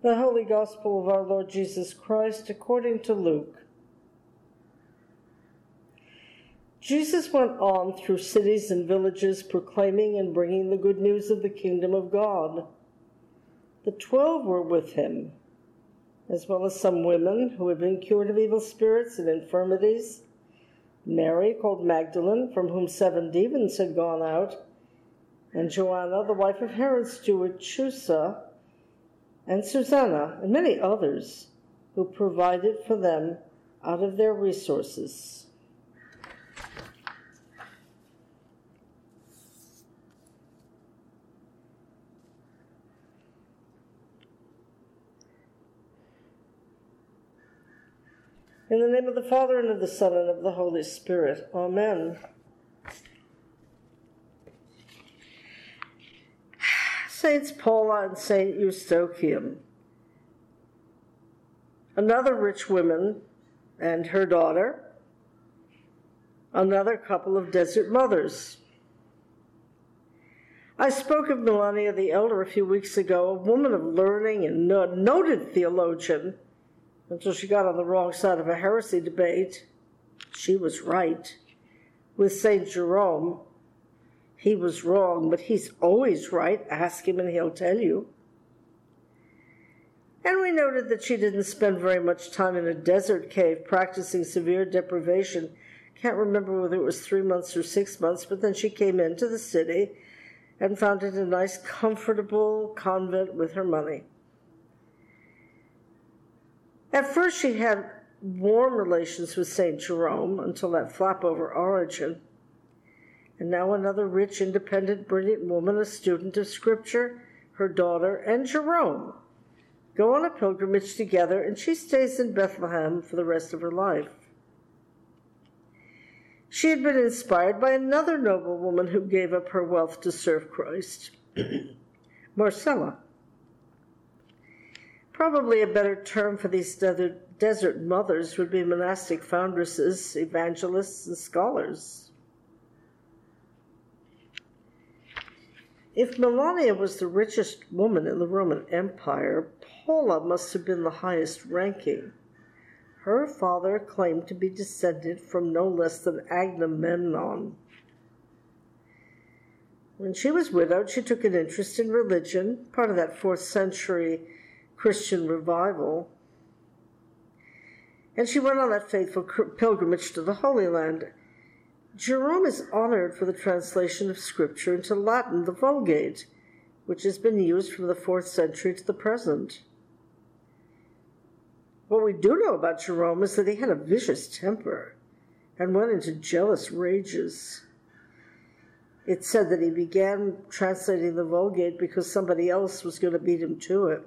The Holy Gospel of our Lord Jesus Christ according to Luke. Jesus went on through cities and villages, proclaiming and bringing the good news of the kingdom of God. The twelve were with him, as well as some women who had been cured of evil spirits and infirmities. Mary, called Magdalene, from whom seven demons had gone out, and Joanna, the wife of Herod's steward Chuza, and Susanna, and many others who provided for them out of their resources. In the name of the Father, and of the Son, and of the Holy Spirit. Amen. Saints Paula and Saint Eustochium. Another rich woman and her daughter. Another couple of desert mothers. I spoke of Melania the Elder a few weeks ago, a woman of learning and a noted theologian, until she got on the wrong side of a heresy debate. She was right. With St. Jerome, he was wrong, but he's always right. Ask him and he'll tell you. And we noted that she didn't spend very much time in a desert cave practicing severe deprivation. Can't remember whether it was three months or six months, but then she came into the city and founded a nice, comfortable convent with her money. At first, she had warm relations with St. Jerome until that flap over Origen and now another rich, independent, brilliant woman, a student of Scripture, her daughter, and Jerome go on a pilgrimage together, and she stays in Bethlehem for the rest of her life. She had been inspired by another noble woman who gave up her wealth to serve Christ, Marcella. Probably a better term for these desert mothers would be monastic foundresses, evangelists, and scholars. If Melania was the richest woman in the Roman Empire, Paula must have been the highest ranking. Her father claimed to be descended from no less than Agamemnon. When she was widowed, she took an interest in religion, part of that fourth century Christian revival. And she went on that faithful pilgrimage to the Holy Land. Jerome is honored for the translation of Scripture into Latin, the Vulgate, which has been used from the fourth century to the present. What we do know about Jerome is that he had a vicious temper and went into jealous rages. It's said that he began translating the Vulgate because somebody else was going to beat him to it.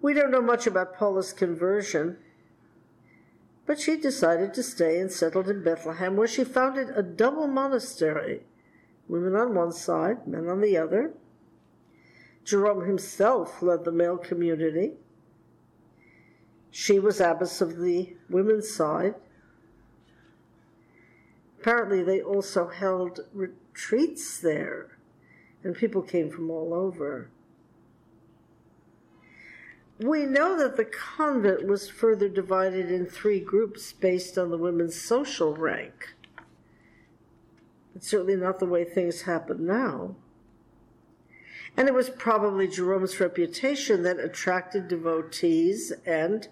We don't know much about Paula's conversion, but she decided to stay and settled in Bethlehem, where she founded a double monastery women on one side, men on the other. Jerome himself led the male community. She was abbess of the women's side. Apparently, they also held retreats there, and people came from all over. We know that the convent was further divided in three groups based on the women's social rank. It's certainly not the way things happen now. And it was probably Jerome's reputation that attracted devotees and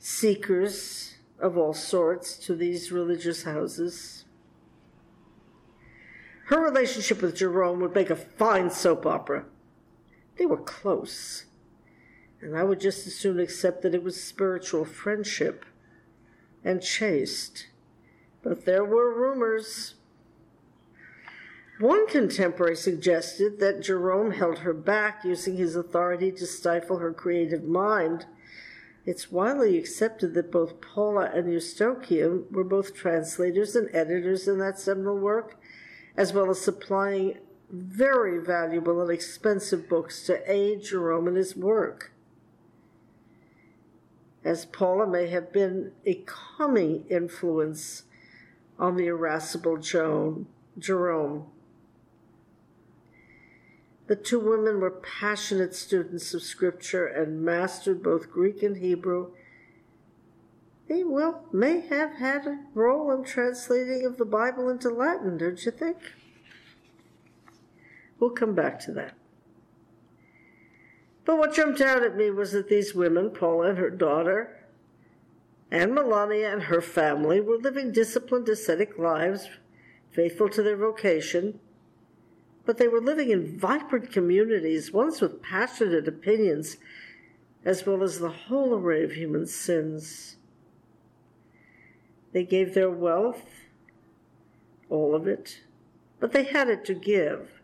seekers of all sorts to these religious houses. Her relationship with Jerome would make a fine soap opera. They were close and I would just as soon accept that it was spiritual friendship and chaste. But there were rumors. One contemporary suggested that Jerome held her back, using his authority to stifle her creative mind. It's widely accepted that both Paula and Eustochium were both translators and editors in that seminal work, as well as supplying very valuable and expensive books to aid Jerome in his work as Paula may have been a calming influence on the irascible Joan, Jerome. The two women were passionate students of Scripture and mastered both Greek and Hebrew. They, well, may have had a role in translating of the Bible into Latin, don't you think? We'll come back to that. But what jumped out at me was that these women, Paula and her daughter, and Melania and her family, were living disciplined, ascetic lives, faithful to their vocation, but they were living in vibrant communities, ones with passionate opinions, as well as the whole array of human sins. They gave their wealth, all of it, but they had it to give.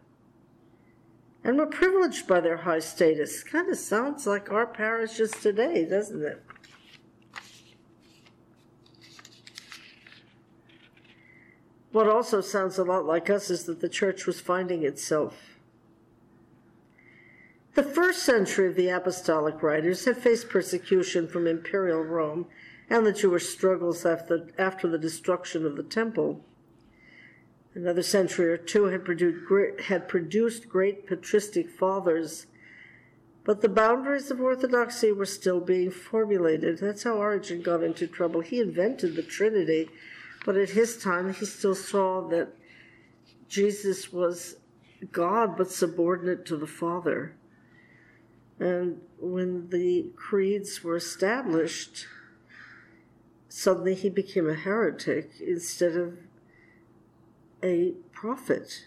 And were privileged by their high status. Kind of sounds like our parishes today, doesn't it? What also sounds a lot like us is that the church was finding itself. The first century of the apostolic writers had faced persecution from imperial Rome and the Jewish struggles after, after the destruction of the temple. Another century or two had produced, great, had produced great patristic fathers, but the boundaries of orthodoxy were still being formulated. That's how Origen got into trouble. He invented the Trinity but at his time, he still saw that Jesus was God, but subordinate to the Father. And when the creeds were established, suddenly he became a heretic instead of a prophet.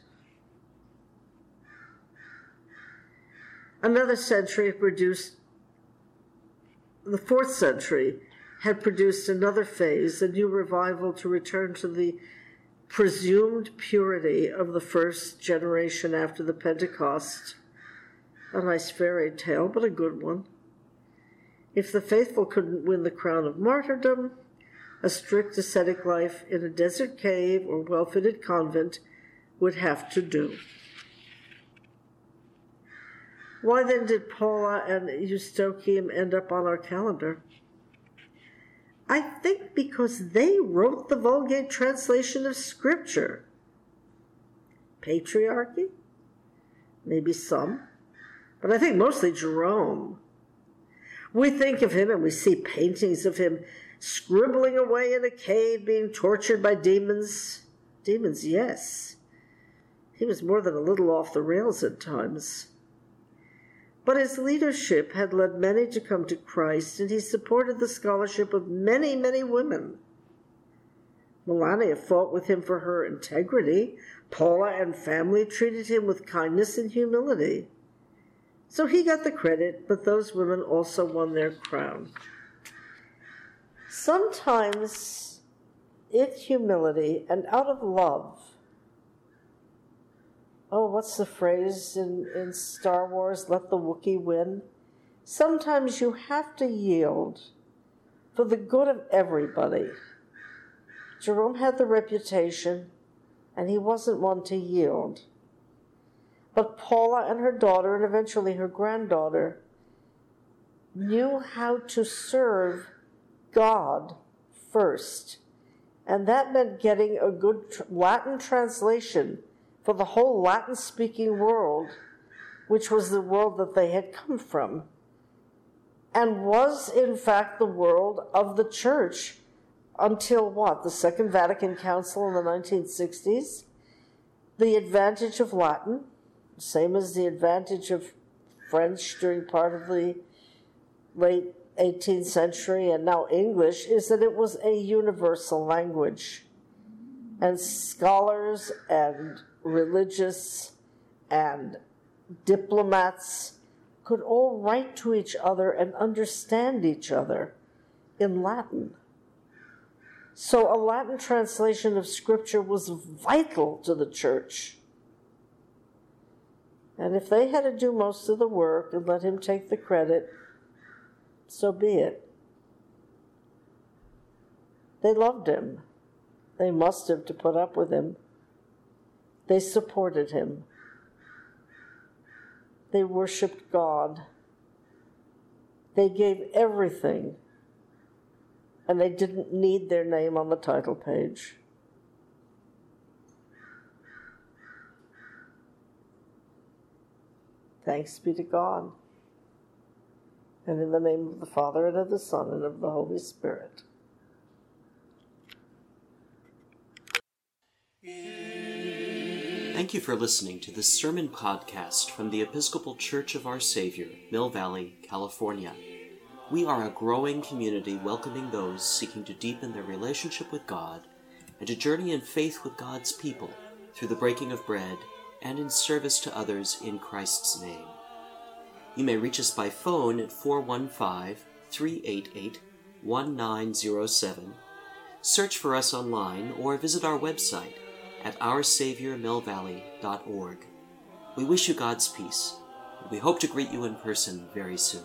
Another century produced, the fourth century had produced another phase, a new revival to return to the presumed purity of the first generation after the Pentecost. A nice fairy tale, but a good one. If the faithful couldn't win the crown of martyrdom, a strict ascetic life in a desert cave or well fitted convent would have to do. Why then did Paula and Eustochium end up on our calendar? I think because they wrote the Vulgate translation of Scripture. Patriarchy? Maybe some. But I think mostly Jerome. We think of him and we see paintings of him scribbling away in a cave, being tortured by demons. Demons, yes. He was more than a little off the rails at times. But his leadership had led many to come to Christ, and he supported the scholarship of many, many women. Melania fought with him for her integrity. Paula and family treated him with kindness and humility. So he got the credit, but those women also won their crown. Sometimes, in humility and out of love, oh, what's the phrase in, in Star Wars? Let the Wookiee win. Sometimes you have to yield for the good of everybody. Jerome had the reputation, and he wasn't one to yield. But Paula and her daughter, and eventually her granddaughter, knew how to serve God first. And that meant getting a good Latin translation for the whole Latin speaking world, which was the world that they had come from, and was in fact the world of the church until what? The Second Vatican Council in the 1960s? The advantage of Latin, same as the advantage of French during part of the late 18th century and now English, is that it was a universal language. And scholars and religious and diplomats could all write to each other and understand each other in Latin. So a Latin translation of Scripture was vital to the church. And if they had to do most of the work and let him take the credit, so be it. They loved him. They must have to put up with him. They supported him. They worshiped God. They gave everything. And they didn't need their name on the title page. Thanks be to God. And in the name of the Father, and of the Son, and of the Holy Spirit. Thank you for listening to this sermon podcast from the Episcopal Church of Our Savior, Mill Valley, California. We are a growing community welcoming those seeking to deepen their relationship with God and to journey in faith with God's people through the breaking of bread and in service to others in Christ's name. You may reach us by phone at 415 388 1907, search for us online, or visit our website at oursaviormillvalley.org. We wish you God's peace, we hope to greet you in person very soon.